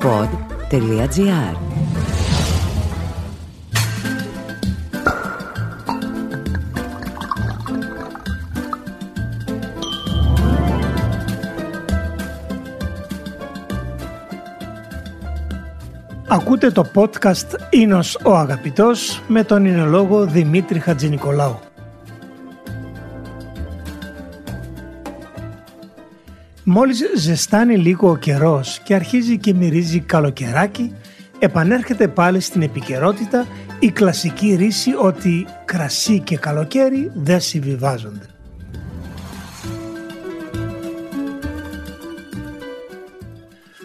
pod.gr Ακούτε το podcast «Ίνος ο Αγαπητός» με τον εινολόγο Δημήτρη Χατζηνικολάου. Μόλις ζεστάνει λίγο ο καιρός και αρχίζει και μυρίζει καλοκαιράκι, επανέρχεται πάλι στην επικαιρότητα η κλασική ρίση ότι κρασί και καλοκαίρι δεν συμβιβάζονται.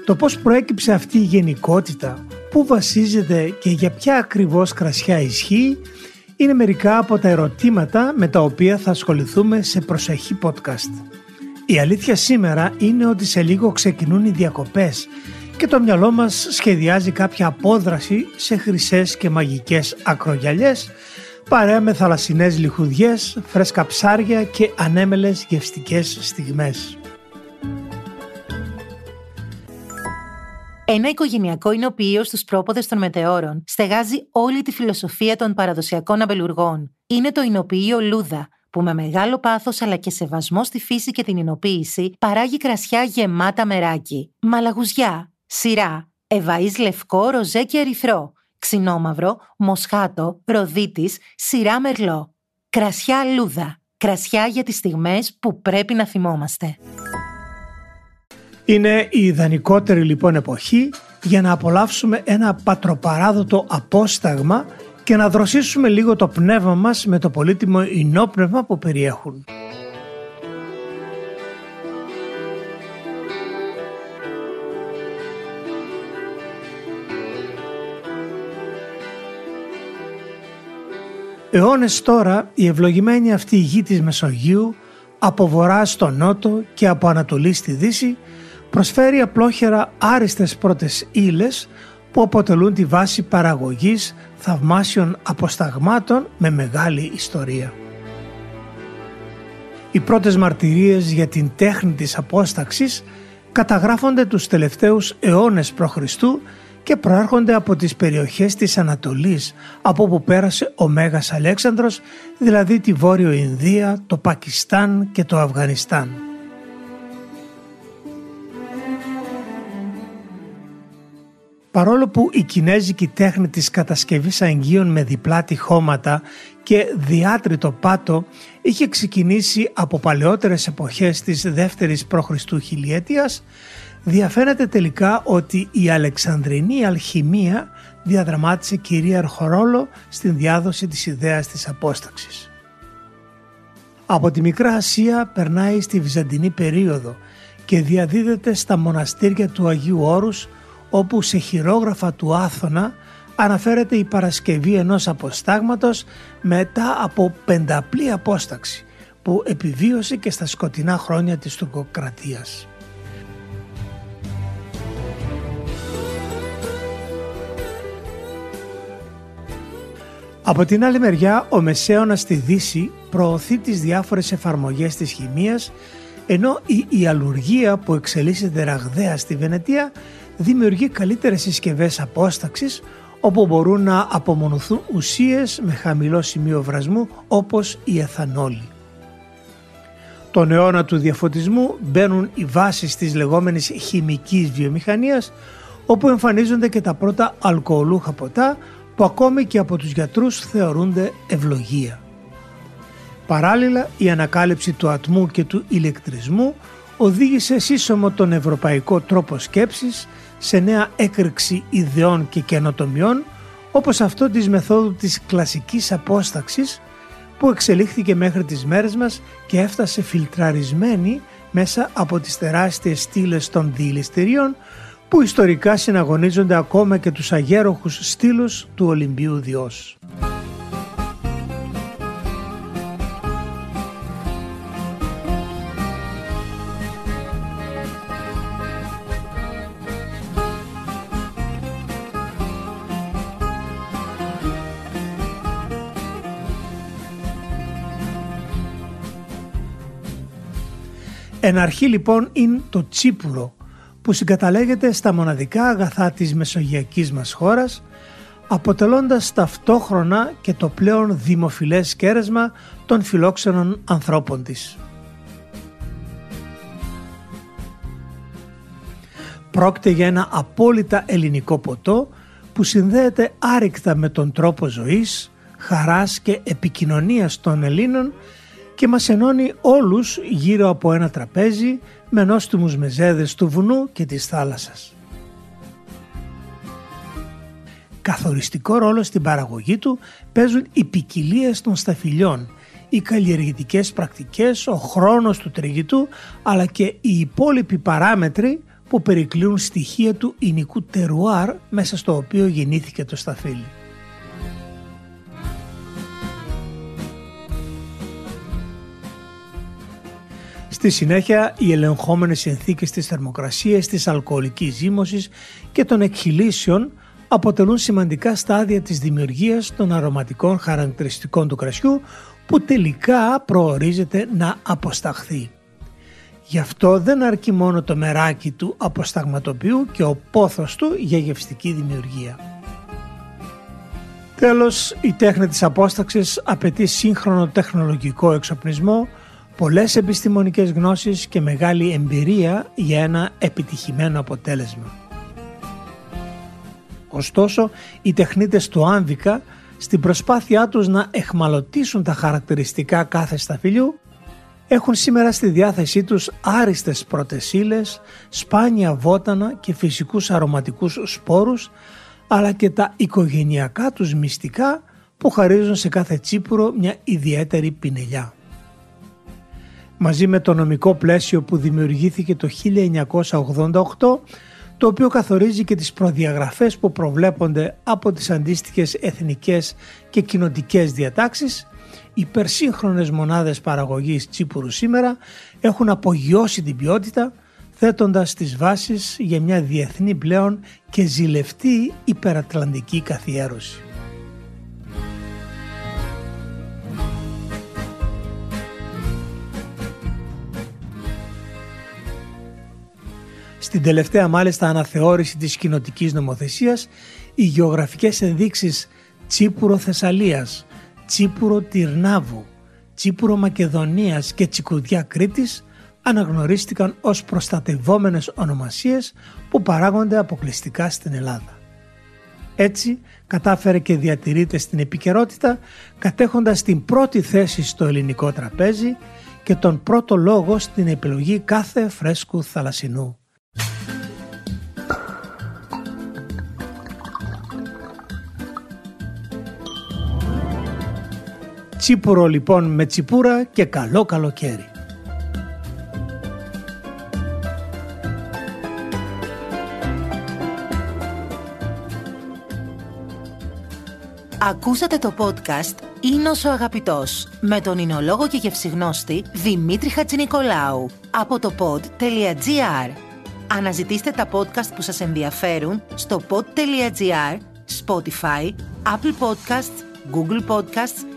Το πώς προέκυψε αυτή η γενικότητα, πού βασίζεται και για ποια ακριβώς κρασιά ισχύει, είναι μερικά από τα ερωτήματα με τα οποία θα ασχοληθούμε σε προσεχή podcast. Η αλήθεια σήμερα είναι ότι σε λίγο ξεκινούν οι διακοπές και το μυαλό μας σχεδιάζει κάποια απόδραση σε χρυσές και μαγικές ακρογιαλιές παρέα με θαλασσινές λιχουδιές, φρέσκα ψάρια και ανέμελες γευστικές στιγμές. Ένα οικογενειακό εινοποιείο στους πρόποδες των μετεώρων στεγάζει όλη τη φιλοσοφία των παραδοσιακών αμπελουργών. Είναι το εινοποιείο Λούδα, που με μεγάλο πάθος αλλά και σεβασμό στη φύση και την εινοποίηση παράγει κρασιά γεμάτα μεράκι. Μαλαγουζιά, σειρά, ευαή λευκό, ροζέ και ερυθρό, ξινόμαυρο, μοσχάτο, ροδίτης, σειρά μερλό. Κρασιά λούδα. Κρασιά για τις στιγμές που πρέπει να θυμόμαστε. Είναι η ιδανικότερη λοιπόν εποχή για να απολαύσουμε ένα πατροπαράδοτο απόσταγμα και να δροσίσουμε λίγο το πνεύμα μας με το πολύτιμο ινόπνευμα που περιέχουν. Αιώνες τώρα η ευλογημένη αυτή η γη της Μεσογείου από βορρά στο νότο και από ανατολή στη δύση προσφέρει απλόχερα άριστες πρώτες ύλες που αποτελούν τη βάση παραγωγής θαυμάσιων αποσταγμάτων με μεγάλη ιστορία. Οι πρώτες μαρτυρίες για την τέχνη της απόσταξης καταγράφονται τους τελευταίους αιώνες π.Χ. και προέρχονται από τις περιοχές της Ανατολής από όπου πέρασε ο Μέγας Αλέξανδρος, δηλαδή τη Βόρειο Ινδία, το Πακιστάν και το Αφγανιστάν. Παρόλο που η κινέζικη τέχνη της κατασκευής αγγείων με διπλά τυχώματα και διάτριτο πάτο είχε ξεκινήσει από παλαιότερες εποχές της δεύτερης π.Χ. χιλιέτιας, διαφαίνεται τελικά ότι η Αλεξανδρινή αλχημία διαδραμάτισε κυρίαρχο ρόλο στην διάδοση της ιδέας της απόσταξης. Από τη Μικρά Ασία περνάει στη Βυζαντινή περίοδο και διαδίδεται στα μοναστήρια του Αγίου Όρους όπου σε χειρόγραφα του Άθωνα αναφέρεται η Παρασκευή ενός αποστάγματος μετά από πενταπλή απόσταξη που επιβίωσε και στα σκοτεινά χρόνια της τουρκοκρατίας. Από την άλλη μεριά, ο Μεσαίωνας στη Δύση προωθεί τις διάφορες εφαρμογές της χημείας, ενώ η ιαλουργία που εξελίσσεται ραγδαία στη Βενετία δημιουργεί καλύτερες συσκευές απόσταξης όπου μπορούν να απομονωθούν ουσίες με χαμηλό σημείο βρασμού όπως η εθανόλη. Τον αιώνα του διαφωτισμού μπαίνουν οι βάσεις της λεγόμενης χημικής βιομηχανίας όπου εμφανίζονται και τα πρώτα αλκοολούχα ποτά που ακόμη και από τους γιατρούς θεωρούνται ευλογία. Παράλληλα η ανακάλυψη του ατμού και του ηλεκτρισμού οδήγησε σύσσωμο τον ευρωπαϊκό τρόπο σκέψης σε νέα έκρηξη ιδεών και καινοτομιών όπως αυτό της μεθόδου της κλασικής απόσταξης που εξελίχθηκε μέχρι τις μέρες μας και έφτασε φιλτραρισμένη μέσα από τις τεράστιες στήλες των διηληστηρίων που ιστορικά συναγωνίζονται ακόμα και τους αγέροχους στήλους του Ολυμπίου Διός. Εν αρχή λοιπόν είναι το τσίπουρο που συγκαταλέγεται στα μοναδικά αγαθά της μεσογειακής μας χώρας αποτελώντας ταυτόχρονα και το πλέον δημοφιλές κέρασμα των φιλόξενων ανθρώπων της. Πρόκειται για ένα απόλυτα ελληνικό ποτό που συνδέεται άρρηκτα με τον τρόπο ζωής, χαράς και επικοινωνίας των Ελλήνων και μας ενώνει όλους γύρω από ένα τραπέζι με νόστιμους μεζέδες του βουνού και της θάλασσας. Καθοριστικό ρόλο στην παραγωγή του παίζουν οι ποικιλίε των σταφυλιών, οι καλλιεργητικές πρακτικές, ο χρόνος του τριγητού αλλά και οι υπόλοιποι παράμετροι που περικλείουν στοιχεία του ηνικού τερουάρ μέσα στο οποίο γεννήθηκε το σταφύλι. Στη συνέχεια, οι ελεγχόμενες συνθήκες της θερμοκρασίας, της αλκοολικής ζύμωσης και των εκχυλήσεων αποτελούν σημαντικά στάδια της δημιουργίας των αρωματικών χαρακτηριστικών του κρασιού που τελικά προορίζεται να αποσταχθεί. Γι' αυτό δεν αρκεί μόνο το μεράκι του αποσταγματοποιού και ο πόθος του για γευστική δημιουργία. Τέλος, η τέχνη της απόσταξης απαιτεί σύγχρονο τεχνολογικό εξοπλισμό, πολλές επιστημονικές γνώσεις και μεγάλη εμπειρία για ένα επιτυχημένο αποτέλεσμα. Ωστόσο, οι τεχνίτες του Άμβικα στην προσπάθειά τους να εχμαλωτήσουν τα χαρακτηριστικά κάθε σταφυλιού έχουν σήμερα στη διάθεσή τους άριστες πρωτεσίλες, σπάνια βότανα και φυσικούς αρωματικούς σπόρους αλλά και τα οικογενειακά τους μυστικά που χαρίζουν σε κάθε τσίπουρο μια ιδιαίτερη πινελιά. Μαζί με το νομικό πλαίσιο που δημιουργήθηκε το 1988 το οποίο καθορίζει και τις προδιαγραφές που προβλέπονται από τις αντίστοιχες εθνικές και κοινοτικές διατάξεις, οι υπερσύγχρονες μονάδες παραγωγής τσίπουρου σήμερα έχουν απογειώσει την ποιότητα θέτοντας τις βάσεις για μια διεθνή πλέον και ζηλευτή υπερατλαντική καθιέρωση. Στην τελευταία μάλιστα αναθεώρηση της κοινοτικής νομοθεσίας, οι γεωγραφικές ενδείξεις Τσίπουρο Θεσσαλίας, Τσίπουρο Τυρνάβου, Τσίπουρο Μακεδονίας και Τσικουδιά Κρήτης αναγνωρίστηκαν ως προστατευόμενες ονομασίες που παράγονται αποκλειστικά στην Ελλάδα. Έτσι κατάφερε και διατηρείται στην επικαιρότητα κατέχοντας την πρώτη θέση στο ελληνικό τραπέζι και τον πρώτο λόγο στην επιλογή κάθε φρέσκου θαλασσινού. Τσίπουρο λοιπόν με τσιπούρα και καλό καλοκαίρι. Ακούσατε το podcast «Ίνος ο Αγαπητός» με τον εινολόγο και γευσιγνώστη Δημήτρη Χατζηνικολάου από το pod.gr. Αναζητήστε τα podcast που σας ενδιαφέρουν στο pod.gr, Spotify, Apple Podcasts, Google Podcasts